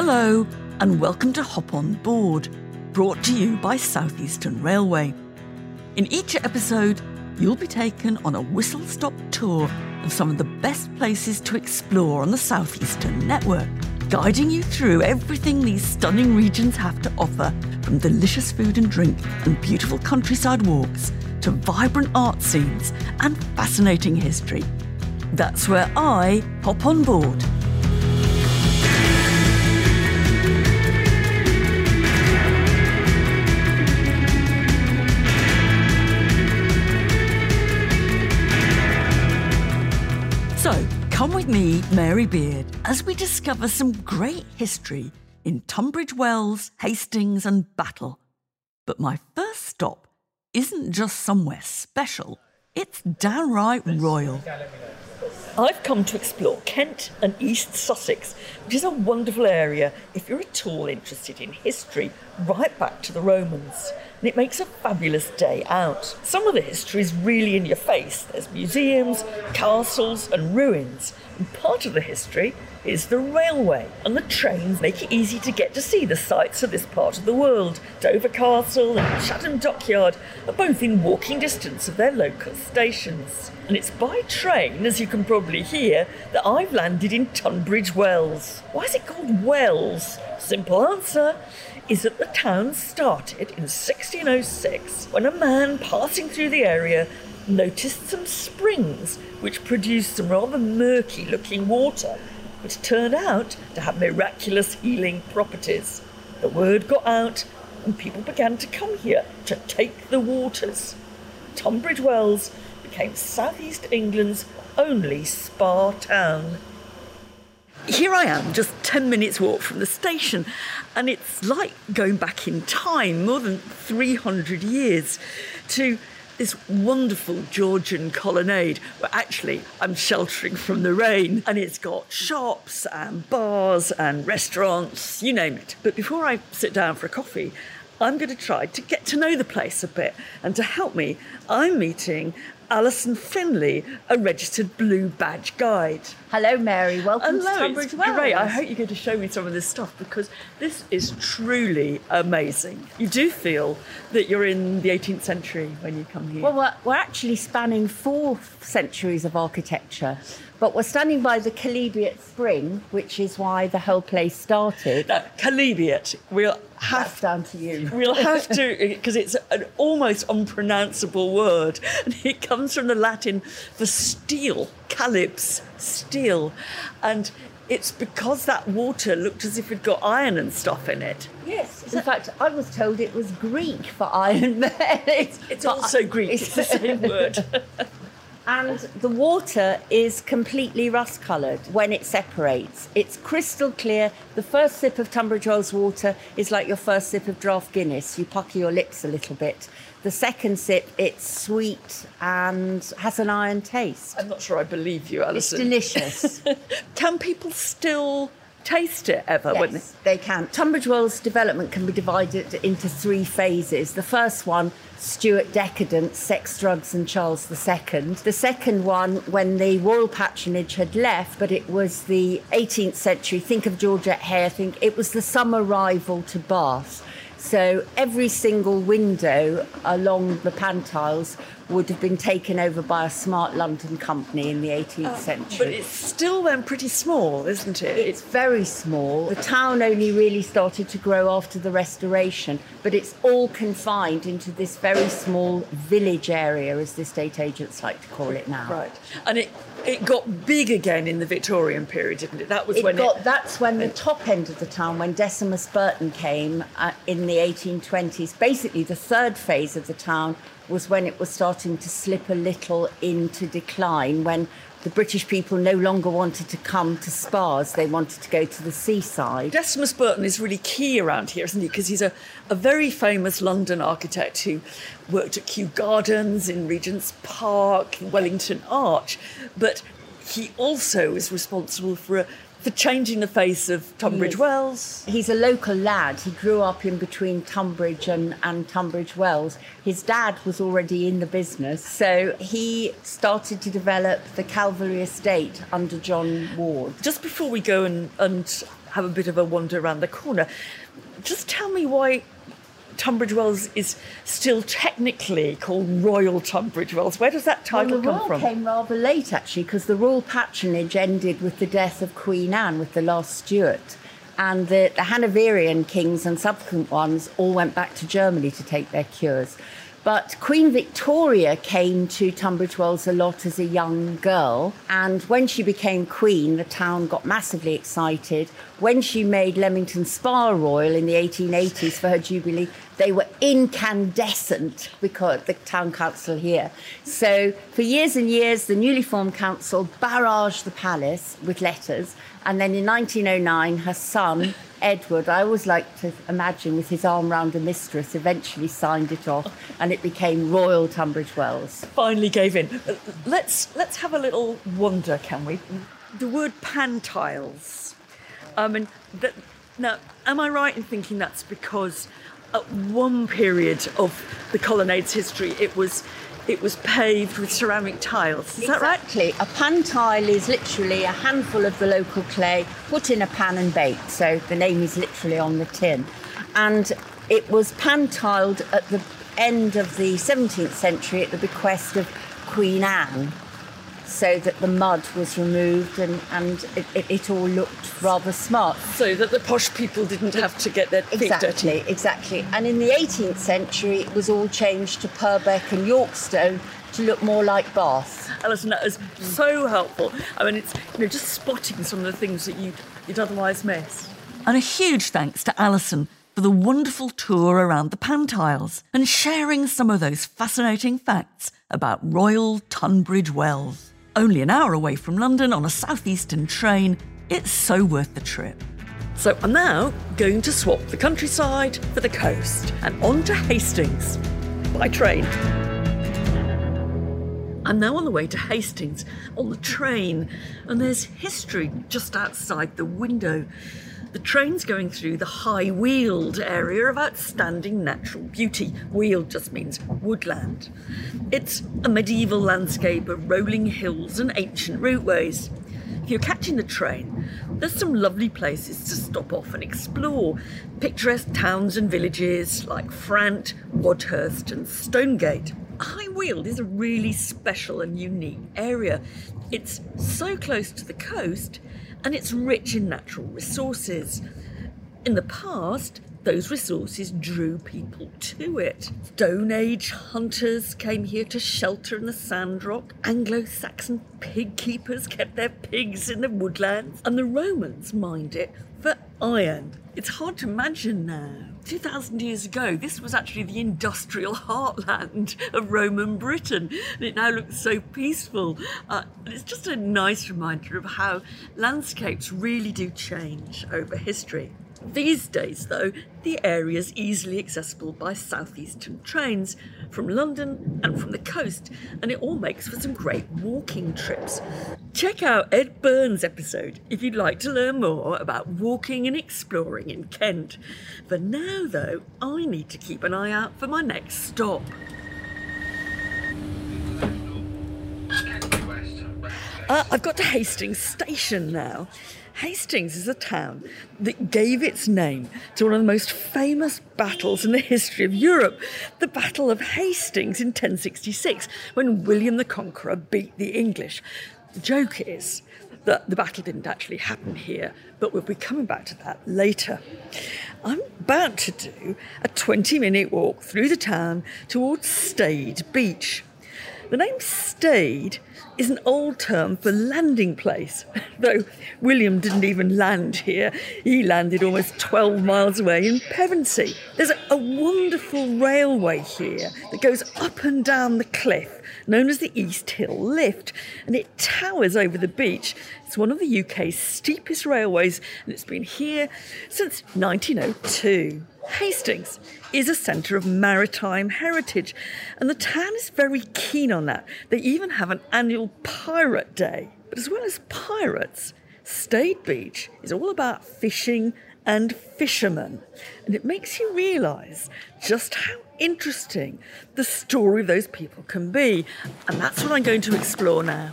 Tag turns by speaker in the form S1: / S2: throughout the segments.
S1: Hello, and welcome to Hop On Board, brought to you by Southeastern Railway. In each episode, you'll be taken on a whistle stop tour of some of the best places to explore on the Southeastern network, guiding you through everything these stunning regions have to offer from delicious food and drink and beautiful countryside walks to vibrant art scenes and fascinating history. That's where I hop on board. With me, Mary Beard, as we discover some great history in Tunbridge Wells, Hastings, and Battle. But my first stop isn't just somewhere special, it's downright royal. I've come to explore Kent and East Sussex, which is a wonderful area if you're at all interested in history right back to the Romans. And it makes a fabulous day out. Some of the history is really in your face. There's museums, castles, and ruins. And part of the history is the railway, and the trains make it easy to get to see the sights of this part of the world. Dover Castle and Chatham Dockyard are both in walking distance of their local stations. And it's by train, as you can probably hear, that I've landed in Tunbridge Wells. Why is it called Wells? Simple answer is that the town started in 1606 when a man passing through the area noticed some springs which produced some rather murky looking water, which turned out to have miraculous healing properties. The word got out and people began to come here to take the waters. Tunbridge Wells became southeast England's only spa town. Here I am, just 10 minutes walk from the station, and it's like going back in time more than 300 years to this wonderful Georgian colonnade where actually I'm sheltering from the rain and it's got shops and bars and restaurants, you name it. But before I sit down for a coffee, I'm going to try to get to know the place a bit. And to help me, I'm meeting Alison Finley, a registered blue badge guide.
S2: Hello, Mary. Welcome
S1: Hello,
S2: to Tunbridge Wells.
S1: great. I hope you're going to show me some of this stuff because this is truly amazing. You do feel that you're in the 18th century when you come here.
S2: Well, we're, we're actually spanning four centuries of architecture, but we're standing by the Chalybeate Spring, which is why the whole place started.
S1: now, Chalybeate, we'll have
S2: That's down to you.
S1: We'll have to, because it's an almost unpronounceable word. And it comes from the Latin for steel, chalybs, steel. And it's because that water looked as if it got iron and stuff in it.
S2: Yes. In fact, I was told it was Greek for Iron Man. It's,
S1: It's also Greek, it's the same word.
S2: And the water is completely rust coloured when it separates. It's crystal clear. The first sip of Tunbridge Wells water is like your first sip of draft Guinness. You pucker your lips a little bit. The second sip, it's sweet and has an iron taste.
S1: I'm not sure I believe you, Alison.
S2: It's delicious.
S1: Can people still taste it ever?
S2: Yes, they can. Tunbridge Wells development can be divided into three phases. The first one, Stuart decadence, sex, drugs, and Charles II. The second one, when the royal patronage had left, but it was the 18th century. Think of Georgette Heyer. Think it was the summer rival to Bath. So every single window along the Pantiles would have been taken over by a smart London company in the 18th century.
S1: But it's still then pretty small, isn't it?
S2: It's very small. The town only really started to grow after the restoration, but it's all confined into this very small village area, as the estate agents like to call it now.
S1: Right. And it, it got big again in the Victorian period, didn't it? That was
S2: It
S1: when
S2: got,
S1: it.
S2: that's when the top end of the town, when Decimus Burton came uh, in the 1820s, basically the third phase of the town was when it was starting to slip a little into decline, when the British people no longer wanted to come to spas, they wanted to go to the seaside.
S1: Decimus Burton is really key around here, isn't he? Because he's a, a very famous London architect who worked at Kew Gardens, in Regent's Park, Wellington Arch, but he also is responsible for, a, for changing the face of Tunbridge
S2: is.
S1: Wells.
S2: He's a local lad. He grew up in between Tunbridge and, and Tunbridge Wells. His dad was already in the business, so he started to develop the Calverley Estate under John Ward.
S1: Just before we go and, and have a bit of a wander around the corner. Just tell me why Tunbridge Wells is still technically called Royal Tunbridge Wells. Where does that title
S2: well,
S1: come
S2: royal
S1: from?
S2: came rather late, actually, because the royal patronage ended with the death of Queen Anne with the last Stuart. And the, the Hanoverian kings and subsequent ones all went back to Germany to take their cures. But Queen Victoria came to Tunbridge Wells a lot as a young girl. And when she became queen, the town got massively excited. When she made Leamington Spa Royal in the 1880s for her jubilee, they were incandescent because the town council here. So for years and years, the newly formed council barraged the palace with letters. And then in 1909, her son, Edward, I always like to imagine with his arm round a mistress, eventually signed it off and it became Royal Tunbridge Wells.
S1: Finally gave in. Uh, Let's let's have a little wander, can we? The word pantiles. I mean, that, now, am I right in thinking that's because at one period of the colonnade's history, it was it was paved with ceramic tiles? Is that right?
S2: Exactly. A pan tile is literally a handful of the local clay put in a pan and baked. So the name is literally on the tin. And it was pan tiled at the end of the 17th century at the bequest of Queen Anne. So that the mud was removed and, and it, it, it all looked rather smart.
S1: So that the posh people didn't have to get their feet
S2: Exactly,
S1: dirty.
S2: exactly. And in the 18th century, it was all changed to Purbeck and Yorkstone to look more like Bath.
S1: Alison, that is so helpful. I mean, it's you know just spotting some of the things that you you'd otherwise miss. And a huge thanks to Alison for the wonderful tour around the Pantiles and sharing some of those fascinating facts about Royal Tunbridge Wells. Only an hour away from London on a southeastern train, it's so worth the trip. So I'm now going to swap the countryside for the coast and on to Hastings by train. I'm now on the way to Hastings on the train, and there's history just outside the window. The train's going through the high weald area of outstanding natural beauty. Weald just means woodland. It's a medieval landscape of rolling hills and ancient routeways. If you're catching the train, there's some lovely places to stop off and explore. Picturesque towns and villages like Frant, Wadhurst, and Stonegate. High Weald is a really special and unique area. It's so close to the coast and it's rich in natural resources. In the past, those resources drew people to it. Stone Age hunters came here to shelter in the sandrock. Anglo Saxon pig keepers kept their pigs in the woodlands. And the Romans mined it for iron. It's hard to imagine now. 2,000 years ago, this was actually the industrial heartland of Roman Britain, and it now looks so peaceful. Uh, it's just a nice reminder of how landscapes really do change over history. These days, though, the area is easily accessible by southeastern trains from London and from the coast, and it all makes for some great walking trips. Check out Ed Burns' episode if you'd like to learn more about walking and exploring in Kent. For now, though, I need to keep an eye out for my next stop. Uh, I've got to Hastings Station now. Hastings is a town that gave its name to one of the most famous battles in the history of Europe, the Battle of Hastings in 1066, when William the Conqueror beat the English. The joke is that the battle didn't actually happen here, but we'll be coming back to that later. I'm about to do a 20 minute walk through the town towards Stade Beach. The name Stade is an old term for landing place, though William didn't even land here. He landed almost 12 miles away in Pevensey. There's a, a wonderful railway here that goes up and down the cliff, known as the East Hill Lift, and it towers over the beach. It's one of the UK's steepest railways, and it's been here since 1902. Hastings is a centre of maritime heritage, and the town is very keen on that. They even have an annual Pirate Day. But as well as pirates, Stade Beach is all about fishing and fishermen, and it makes you realise just how interesting the story of those people can be, and that's what I'm going to explore now.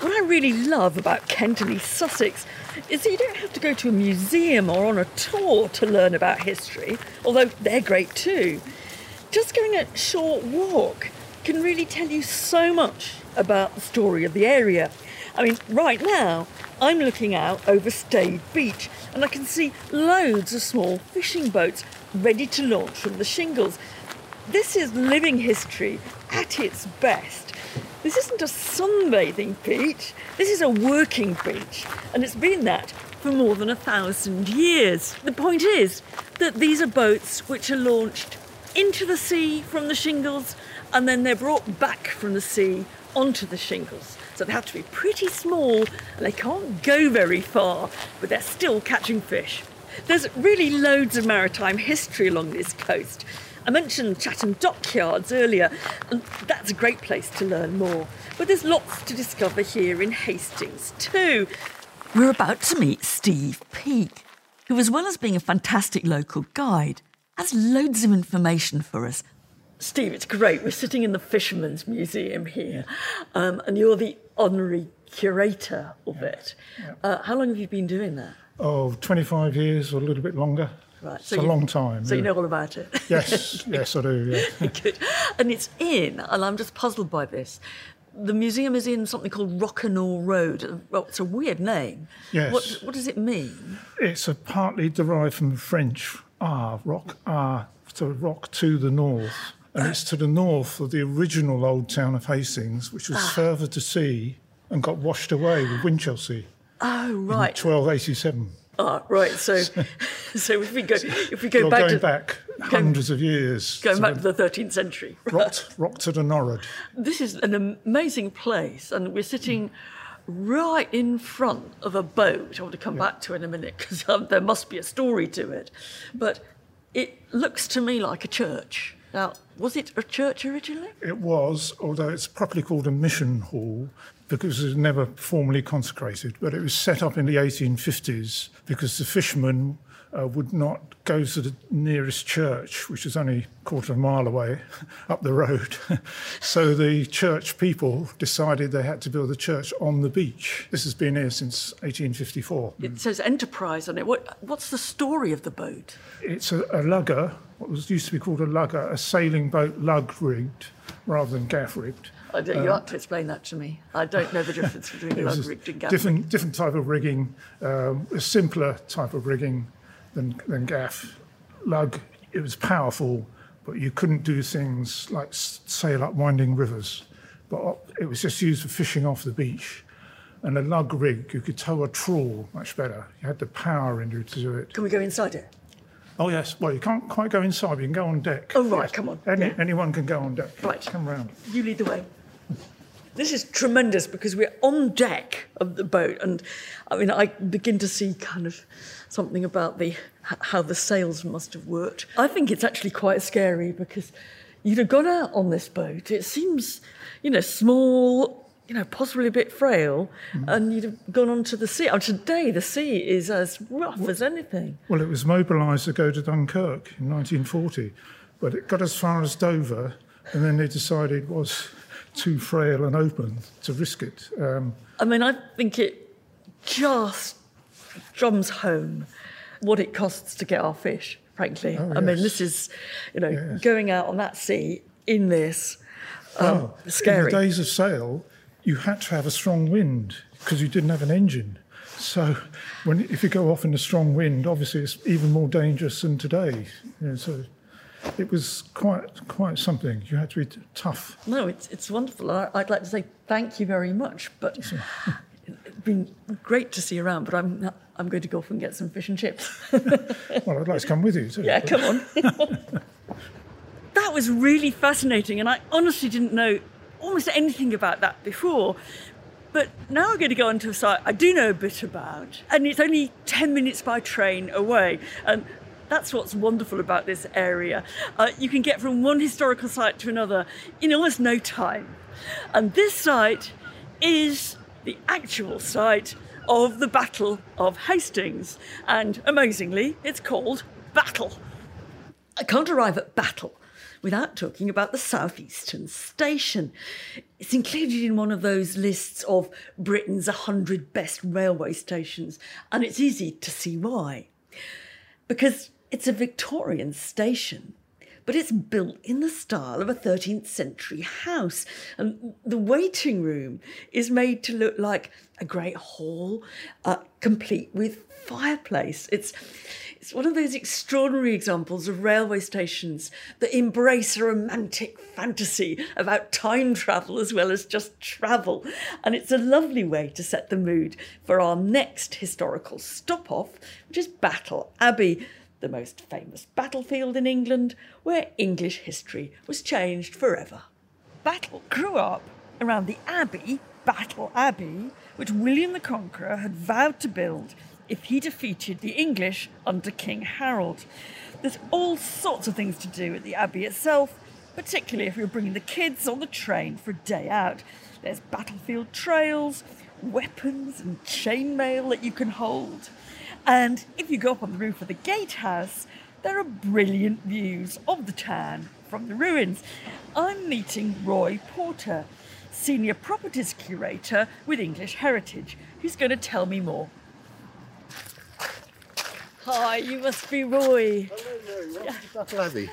S1: What I really love about Kent and East Sussex is that you don't have to go to a museum or on a tour to learn about history, although they're great too. Just going a short walk can really tell you so much about the story of the area. I mean, right now, I'm looking out over Stade Beach and I can see loads of small fishing boats ready to launch from the shingles. This is living history at its best. This isn't a sunbathing beach, this is a working beach, and it's been that for more than a thousand years. The point is that these are boats which are launched into the sea from the shingles and then they're brought back from the sea onto the shingles. So they have to be pretty small and they can't go very far, but they're still catching fish. There's really loads of maritime history along this coast. I mentioned Chatham Dockyards earlier, and that's a great place to learn more. But there's lots to discover here in Hastings too.
S3: We're about to meet Steve Peake, who, as well as being a fantastic local guide, has loads of information for us
S1: Steve, it's great. We're sitting in the Fisherman's Museum here, um, and you're the honorary curator of yeah. it. Yeah. Uh, how long have you been doing that?
S4: Oh, 25 years or a little bit longer. Right, so it's a long time.
S1: So yeah. you know all about it.
S4: Yes, yes, I do. Yeah.
S1: Good, and it's in, and I'm just puzzled by this. The museum is in something called Rock-a-Nore Road. Well, it's a weird name.
S4: Yes.
S1: What, what does it mean?
S4: It's a partly derived from French ah, rock ah, so rock to the north and it's to the north of the original old town of Hastings, which was ah. further to sea and got washed away with Winchelsea.
S1: Oh, right.
S4: In 1287.
S1: Ah, right. So, so if we go, if we go
S4: You're
S1: back
S4: going
S1: to
S4: back hundreds of years,
S1: going back to the 13th century,
S4: rocked, rocked to the Norrid.
S1: This is an amazing place, and we're sitting right in front of a boat. which I want to come yeah. back to in a minute because um, there must be a story to it, but it looks to me like a church. Now, was it a church originally?
S4: It was, although it's properly called a mission hall because it was never formally consecrated. But it was set up in the 1850s because the fishermen uh, would not go to the nearest church, which is only a quarter of a mile away up the road. so the church people decided they had to build a church on the beach. This has been here since 1854.
S1: It says Enterprise on it. What, what's the story of the boat?
S4: It's a, a lugger, what was used to be called a lugger, a sailing boat lug rigged rather than gaff rigged.
S1: I don't, you uh, have to explain that to me. I don't know the difference between lug rigged and gaff
S4: different, different type of rigging, um, a simpler type of rigging than, than gaff. Lug, it was powerful, but you couldn't do things like sail up winding rivers. But it was just used for fishing off the beach. And a lug rig, you could tow a trawl much better. You had the power in you to do it.
S1: Can we go inside it?
S4: Oh, yes. Well, you can't quite go inside, but you can go on deck.
S1: Oh, right, yes. come on.
S4: Any, yeah. Anyone can go on deck.
S1: Right.
S4: Come round.
S1: You lead the way. This is tremendous because we're on deck of the boat, and I mean, I begin to see kind of something about the how the sails must have worked. I think it's actually quite scary because you'd have gone out on this boat. It seems, you know, small, you know, possibly a bit frail, mm. and you'd have gone onto the sea. Oh, today the sea is as rough well, as anything.
S4: Well, it was mobilised to go to Dunkirk in 1940, but it got as far as Dover, and then they decided it was too frail and open to risk it. Um,
S1: I mean, I think it just drums home what it costs to get our fish, frankly. Oh, yes. I mean, this is, you know, yes. going out on that sea in this, um, scary.
S4: In the days of sail, you had to have a strong wind because you didn't have an engine. So, when if you go off in a strong wind, obviously it's even more dangerous than today. You know, so it was quite quite something. You had to be tough.
S1: No, it's it's wonderful. I'd like to say thank you very much, but it's been great to see you around. But I'm not, I'm going to go off and get some fish and chips.
S4: well, I'd like to come with you too.
S1: Yeah, come on. that was really fascinating, and I honestly didn't know almost anything about that before. But now we're going to go onto a site I do know a bit about, and it's only 10 minutes by train away. And that's what's wonderful about this area. Uh, you can get from one historical site to another in almost no time. And this site is the actual site of the Battle of Hastings. And amazingly, it's called Battle. I can't arrive at Battle without talking about the Southeastern Station. It's included in one of those lists of Britain's 100 best railway stations, and it's easy to see why. Because it's a Victorian station but it's built in the style of a 13th century house. And the waiting room is made to look like a great hall, uh, complete with fireplace. It's it's one of those extraordinary examples of railway stations that embrace a romantic fantasy about time travel as well as just travel. And it's a lovely way to set the mood for our next historical stop off, which is Battle Abbey, the most famous battlefield in England, where English history was changed forever. Battle grew up around the abbey, Battle Abbey, which William the Conqueror had vowed to build if he defeated the English under King Harold. There's all sorts of things to do at the abbey itself, particularly if you're bringing the kids on the train for a day out. There's battlefield trails, weapons, and chainmail that you can hold. And if you go up on the roof of the gatehouse, there are brilliant views of the town from the ruins. I'm meeting Roy Porter, Senior Properties Curator with English Heritage, who's going to tell me more. Hi, you must be Roy.
S5: Hello, Roy. Battle Abbey.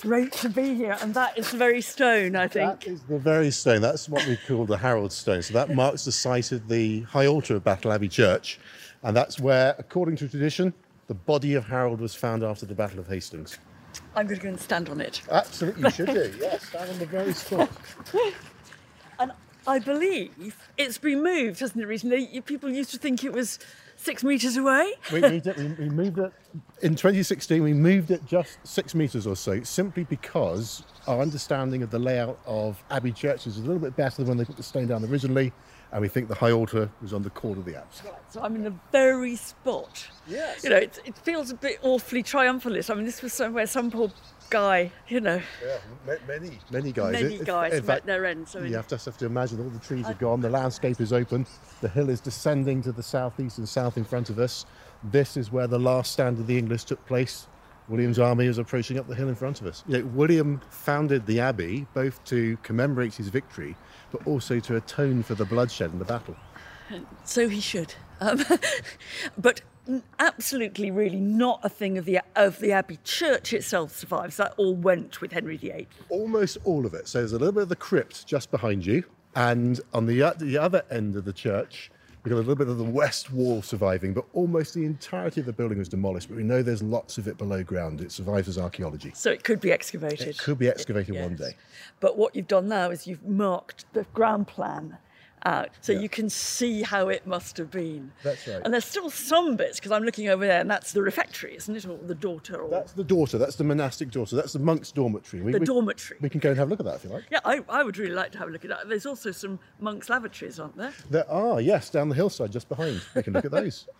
S1: Great to be here, and that is the very stone, I think.
S5: That is the very stone. That's what we call the Harold Stone. So that marks the site of the high altar of Battle Abbey Church, and that's where, according to tradition, the body of Harold was found after the Battle of Hastings.
S1: I'm going to go and stand on it.
S5: Absolutely, you should do. Yes, stand on the very spot.
S1: And I believe it's been moved, hasn't it, recently? People used to think it was six metres away.
S5: we moved it. We, we moved it in 2016. We moved it just six metres or so, simply because our understanding of the layout of Abbey churches is a little bit better than when they put the stone down originally and we think the high altar was on the corner of the apse.
S1: Right, so I'm in the very spot.
S5: Yes.
S1: You know, it, it feels a bit awfully triumphalist. I mean, this was somewhere some poor guy, you know,
S5: Yeah, many, many guys.
S1: many
S5: It- it-
S1: guys met
S5: fact,
S1: their ends. I mean,
S5: you have to, have to imagine all the trees are gone, the landscape is open, the hill is descending to the southeast and south in front of us. This is where the last stand of the English took place. William's army is approaching up the hill in front of us. You know, William founded the abbey both to commemorate his victory, but also to atone for the bloodshed in the battle.
S1: so he should. Um, but absolutely, really not a thing of the of the Abbey Church itself survives. That all went with Henry VIII.
S5: almost all of it. So there's a little bit of the crypt just behind you, and on the, the other end of the church, we've got a little bit of the west wall surviving, but almost the entirety of the building was demolished. But we know there's lots of it below ground. It survives as archaeology.
S1: So it could be excavated.
S5: It could be excavated
S1: Yes.
S5: one day.
S1: But what you've done now is you've marked the ground plan out so you can see how it must have been.
S5: That's right.
S1: And there's still some bits because I'm looking over there and that's the refectory, isn't it? Or the dorter or
S5: That's the dorter. That's the monastic dorter. That's the monk's dormitory. We,
S1: the
S5: we-
S1: dormitory.
S5: We can go and have a look at that if you like.
S1: yeah, I, I would really like to have a look at that. There's also some monks' lavatories, aren't there?
S5: There are, yes, down the hillside just behind. We can look at those.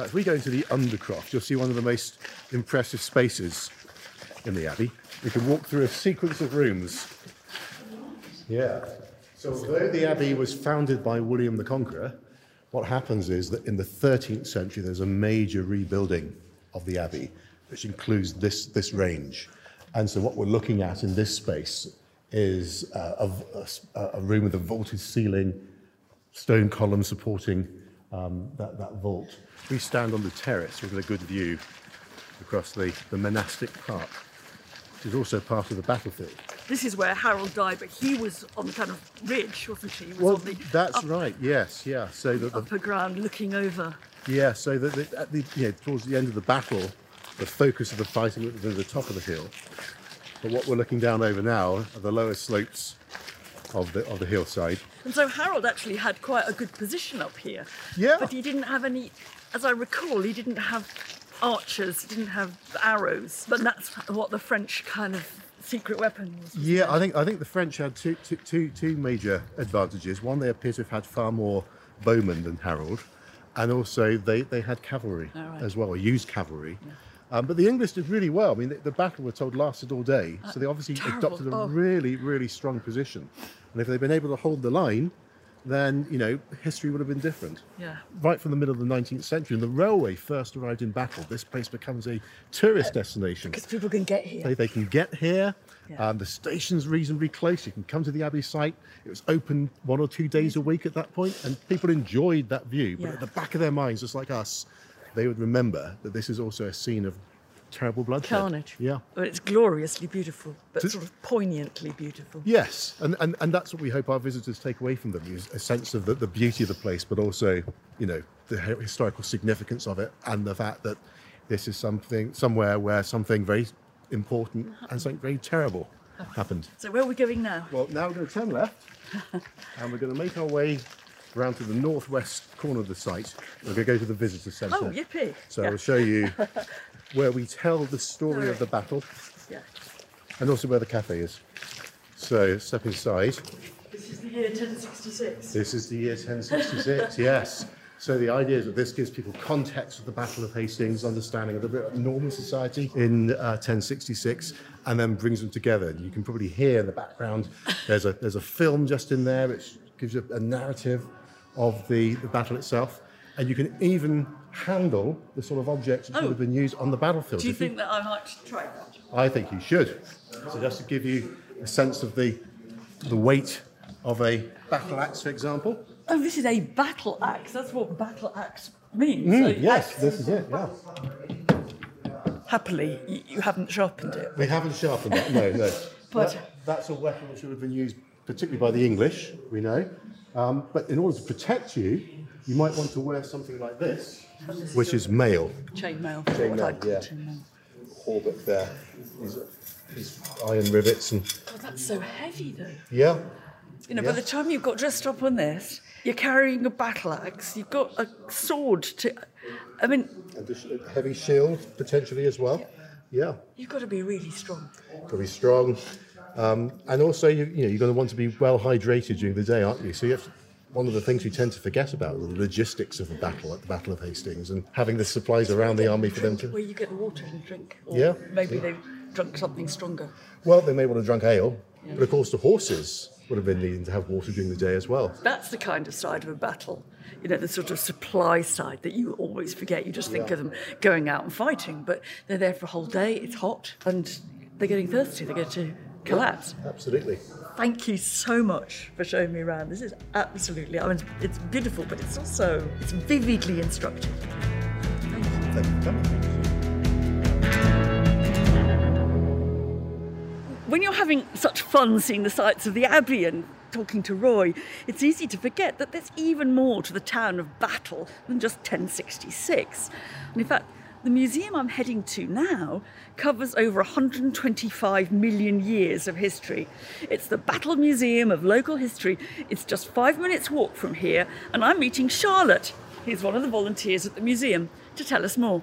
S5: If we go into the undercroft, you'll see one of the most impressive spaces in the Abbey. We can walk through a sequence of rooms. Yeah. So, although the Abbey was founded by William the Conqueror, what happens is that in the 13th century there's a major rebuilding of the Abbey, which includes this, this range. And so, what we're looking at in this space is uh, a, a- a room with a vaulted ceiling, stone columns supporting um, that, that vault. We stand on the terrace with a good view across the, the monastic park, which is also part of the battlefield.
S1: This is where Harold died, but he was on the kind of ridge, wasn't he? He was
S5: Well,
S1: the
S5: that's
S1: up-
S5: right. Yes, yeah. So that the,
S1: upper ground looking over.
S5: yeah, so that the, at the you know, towards the end of the battle, the focus of the fighting was at the top of the hill. But what we're looking down over now are the lower slopes of the of the hillside.
S1: And so Harold actually had quite a good position up here.
S5: Yeah.
S1: But he didn't have any, as I recall, he didn't have archers, he didn't have arrows. But that's what the French kind of secret weapon was.
S5: Yeah, I think I think the French had two, two, two, two major advantages. One, they appear to have had far more bowmen than Harold, and also they, they had cavalry
S1: Oh, right.
S5: as well, or used cavalry. Um, but the English did really well. I mean, the, the battle, we're told, lasted all day, so they obviously
S1: terrible.
S5: adopted a
S1: Oh.
S5: really, really strong position. And if they'd been able to hold the line, then you know history would have been different.
S1: Yeah.
S5: Right from the middle of the 19th century, when the railway first arrived in Battle, this place becomes a tourist destination.
S1: Because people can get here.
S5: They, they can get here.
S1: Yeah.
S5: Um, the station's reasonably close. You can come to the Abbey site. It was open one or two days a week at that point, and people enjoyed that view. But
S1: Yeah.
S5: at the back of their minds, just like us, they would remember that this is also a scene of terrible bloodshed.
S1: Carnage.
S5: Yeah.
S1: But it's gloriously beautiful, but sort of poignantly beautiful.
S5: Yes, and, and, and that's what we hope our visitors take away from them is a sense of the, the beauty of the place, but also, you know, the historical significance of it and the fact that this is something somewhere where something very important and something very terrible happened.
S1: So where are we going now?
S5: Well, now we're going to turn left and we're going to make our way around to the northwest corner of the site. We're going to go to the visitor centre.
S1: Oh, yippee.
S5: So
S1: Yeah.
S5: I'll show you where we tell the story of the battle
S1: Yeah.
S5: and also where the cafe is. So step inside.
S1: This is the year 1066.
S5: This is the year 1066, yes. So the idea is that this gives people context of the Battle of Hastings, understanding of the Norman society in uh, 1066, and then brings them together. You can probably hear in the background there's a there's a film just in there which gives you a narrative of the, the battle itself, and you can even handle the sort of objects that
S1: Oh.
S5: would have been used on the battlefield.
S1: Do you think that I might try that?
S5: I think you should. So just to give you a sense of the the weight of a battle axe, for example.
S1: Oh, this is a battle axe. That's what battle axe means.
S5: Mm,
S1: So
S5: yes,
S1: axe-
S5: this is it. Yeah.
S1: Happily, you, you haven't sharpened it.
S5: We haven't sharpened that. No, no.
S1: But-
S5: That- that's a weapon which would have been used particularly by the English. We know. Um, but in order to protect you, you might want to wear something like this, which is mail.
S1: Chainmail.
S5: Chainmail,
S1: what I'd call
S5: yeah.
S1: chainmail.
S5: Orbit there. These, these iron rivets and
S1: God, that's so heavy, though.
S5: yeah.
S1: You know,
S5: Yeah.
S1: by the time you've got dressed up on this, you're carrying a battle axe. You've got a sword to. I mean,
S5: And a heavy shield potentially as well. Yeah.
S1: you've got to be really strong.
S5: Got to be strong. Um, and also, you, you know, you're going to want to be well hydrated during the day, aren't you? So you have to, one of the things we tend to forget about the logistics of a battle at the Battle of Hastings and having the supplies around the army for them to.
S1: Where you get the water and drink. Or
S5: Yeah.
S1: Maybe they've drunk something stronger.
S5: Well, they may want to drunk ale, but of course the horses would have been needing to have water during the day as well.
S1: That's the kind of side of a battle, you know, the sort of supply side that you always forget. You just think of them going out and fighting, but they're there for a whole day, it's hot, and they're getting thirsty, they're going to collapse.
S5: Absolutely.
S1: Thank you so much for showing me around. This is absolutely, I mean, it's beautiful, but it's also, it's vividly instructive. Thank you.
S5: Thank you.
S1: When you're having such fun seeing the sights of the Abbey and talking to Roy, it's easy to forget that there's even more to the town of Battle than just 1066. And in fact, the museum I'm heading to now covers over 125 million years of history. It's the Battle Museum of Local History. It's just five minutes' walk from here, and I'm meeting Charlotte, who's one of the volunteers at the museum, to tell us more.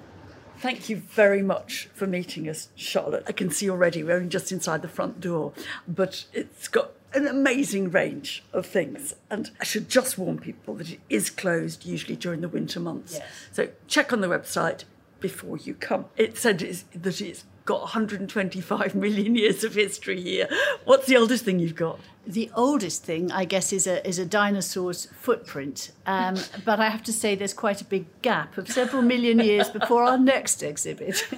S1: Thank you very much for meeting us, Charlotte. I can see already we're only just inside the front door, but it's got an amazing range of things. And I should just warn people that it is closed usually during the winter months. So check on the website before you come. It said it's, that it's got 125 million years of history here. What's the oldest thing you've got?
S6: The oldest thing, I guess, is a is a dinosaur's footprint. Um, but I have to say, there's quite a big gap of several million years before our next exhibit.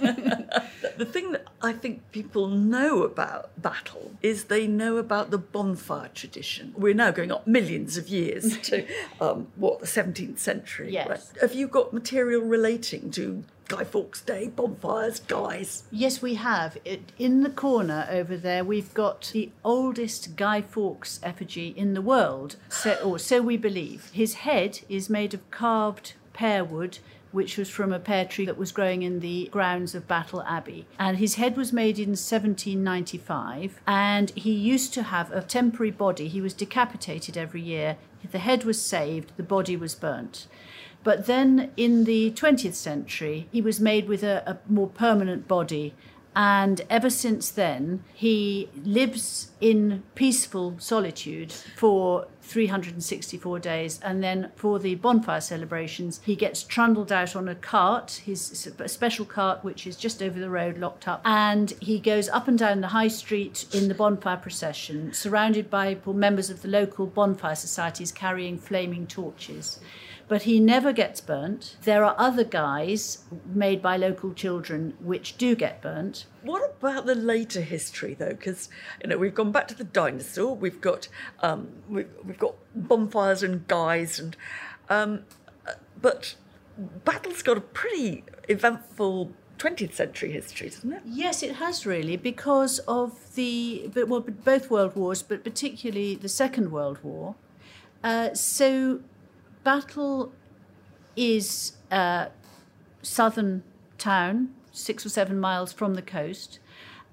S1: The thing that I think people know about battle is they know about the bonfire tradition. We're now going up millions of years to um, what the 17th century.
S6: Yes.
S1: Have you got material relating to Guy Fawkes Day, bonfires, guys?
S6: yes, we have. In the corner over there, we've got the oldest Guy Fawkes effigy in the world, so, or so we believe. His head is made of carved pear wood. Which was from a pear tree that was growing in the grounds of Battle Abbey. And his head was made in 1795. And he used to have a temporary body. He was decapitated every year. The head was saved, the body was burnt. But then in the 20th century, he was made with a, a more permanent body And ever since then, he lives in peaceful solitude for 364 days. And then for the bonfire celebrations, he gets trundled out on a cart, his a special cart, which is just over the road, locked up. And he goes up and down the high street in the bonfire procession, surrounded by members of the local bonfire societies carrying flaming torches but he never gets burnt. There are other guys made by local children which do get burnt.
S3: What about the later history, though? Because you know we've gone back to the dinosaur. We've got um, we've, we've got bonfires and guys, and um, but battle's got a pretty eventful 20th century history, doesn't it?
S6: Yes, it has really, because of the well, both world wars, but particularly the Second World War. Uh, so Battle is a southern town, six or seven miles from the coast.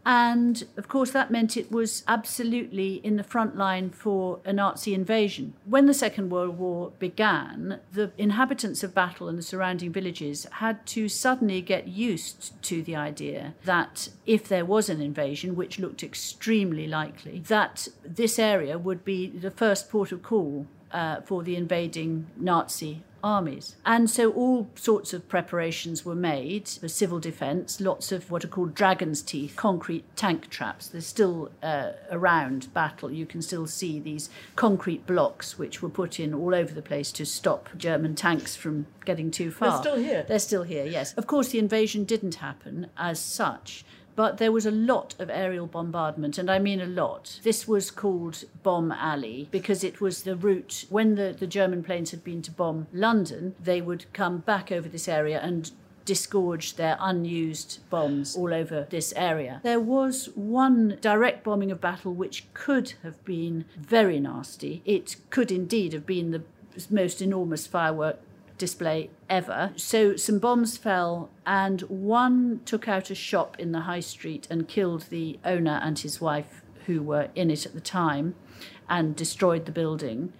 S6: And of course, that meant it was absolutely in the front line for a Nazi invasion. When the Second World War began, the inhabitants of Battle and the surrounding villages had to suddenly get used to the idea that if there was an invasion, which looked extremely likely, that this area would be the first port of call uh, for the invading Nazi armies. And so all sorts of preparations were made for civil defence, lots of what are called dragon's teeth, concrete tank traps. They're still uh, around battle. You can still see these concrete blocks which were put in all over the place to stop German tanks from getting too far.
S3: They're still here.
S6: They're still here, yes. Of course, the invasion didn't happen as such. But there was a lot of aerial bombardment, and I mean a lot. This was called Bomb Alley because it was the route when the, the German planes had been to bomb London, they would come back over this area and disgorge their unused bombs all over this area. There was one direct bombing of battle which could have been very nasty. It could indeed have been the most enormous firework display ever. So some bombs fell, and one took out a shop in the high street and killed the owner and his wife, who were in it at the time, and destroyed the building.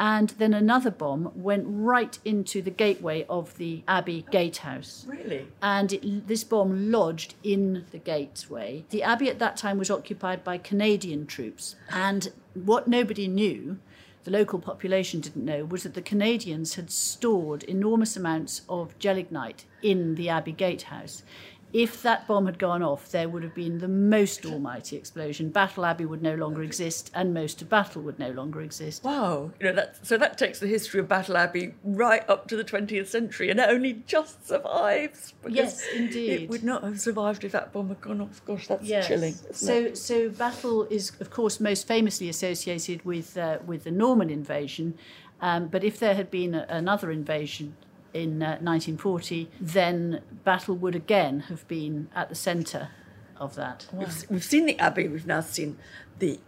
S6: And then another bomb went right into the gateway of the Abbey gatehouse.
S3: Really?
S6: And it, this bomb lodged in the gateway. The Abbey at that time was occupied by Canadian troops. And what nobody knew the local population didn't know was that the Canadians had stored enormous amounts of gelignite in the Abbey Gatehouse if that bomb had gone off, there would have been the most almighty explosion. Battle Abbey would no longer exist, and most of Battle would no longer exist.
S3: Wow! You know, that, so that takes the history of Battle Abbey right up to the 20th century, and it only just survives.
S6: Yes, indeed.
S3: It would not have survived if that bomb had gone off. Gosh, that's yes. chilling.
S6: So,
S3: it?
S6: so Battle is, of course, most famously associated with uh, with the Norman invasion. Um, but if there had been a, another invasion in uh, 1940, then battle would again have been at the centre of that.
S3: We've, we've seen the Abbey, we've now seen the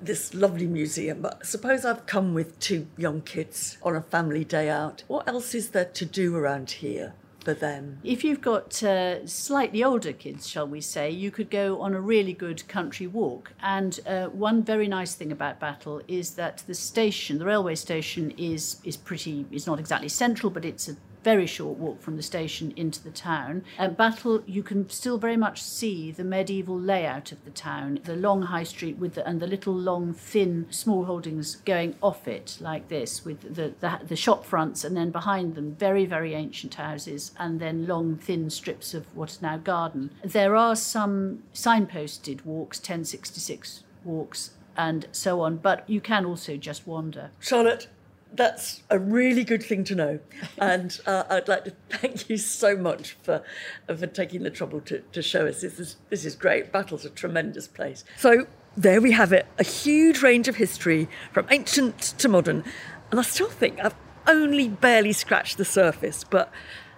S3: this lovely museum. But suppose I've come with two young kids on a family day out. What else is there to do around here? For them?
S6: If you've got uh, slightly older kids, shall we say, you could go on a really good country walk. And uh, one very nice thing about Battle is that the station, the railway station, is is pretty. is not exactly central, but it's a very short walk from the station into the town. At Battle, you can still very much see the medieval layout of the town, the long high street with the, and the little long thin small holdings going off it like this, with the, the, the shop fronts, and then behind them very very ancient houses, and then long thin strips of what is now garden. There are some signposted walks, 1066 walks and so on, but you can also just wander.
S3: Charlotte, that's a really good thing to know. And uh, I'd like to thank you so much for, for taking the trouble to, to show us. This is, this is great. Battle's a tremendous place. So there we have it a huge range of history from ancient to modern. And I still think I've only barely scratched the surface, but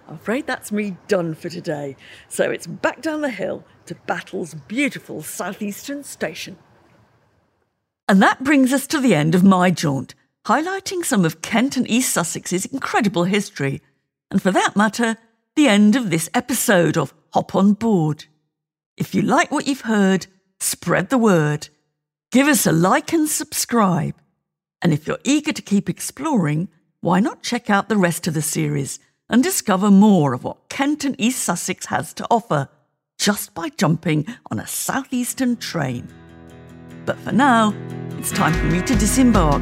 S3: I'm afraid that's me done for today. So it's back down the hill to Battle's beautiful southeastern station.
S1: And that brings us to the end of my jaunt highlighting some of Kent and East Sussex's incredible history, and for that matter, the end of this episode of Hop on Board. If you like what you've heard, spread the word. Give us a like and subscribe. And if you're eager to keep exploring, why not check out the rest of the series and discover more of what Kent and East Sussex has to offer? just by jumping on a southeastern train. But for now, it's time for me to disembark.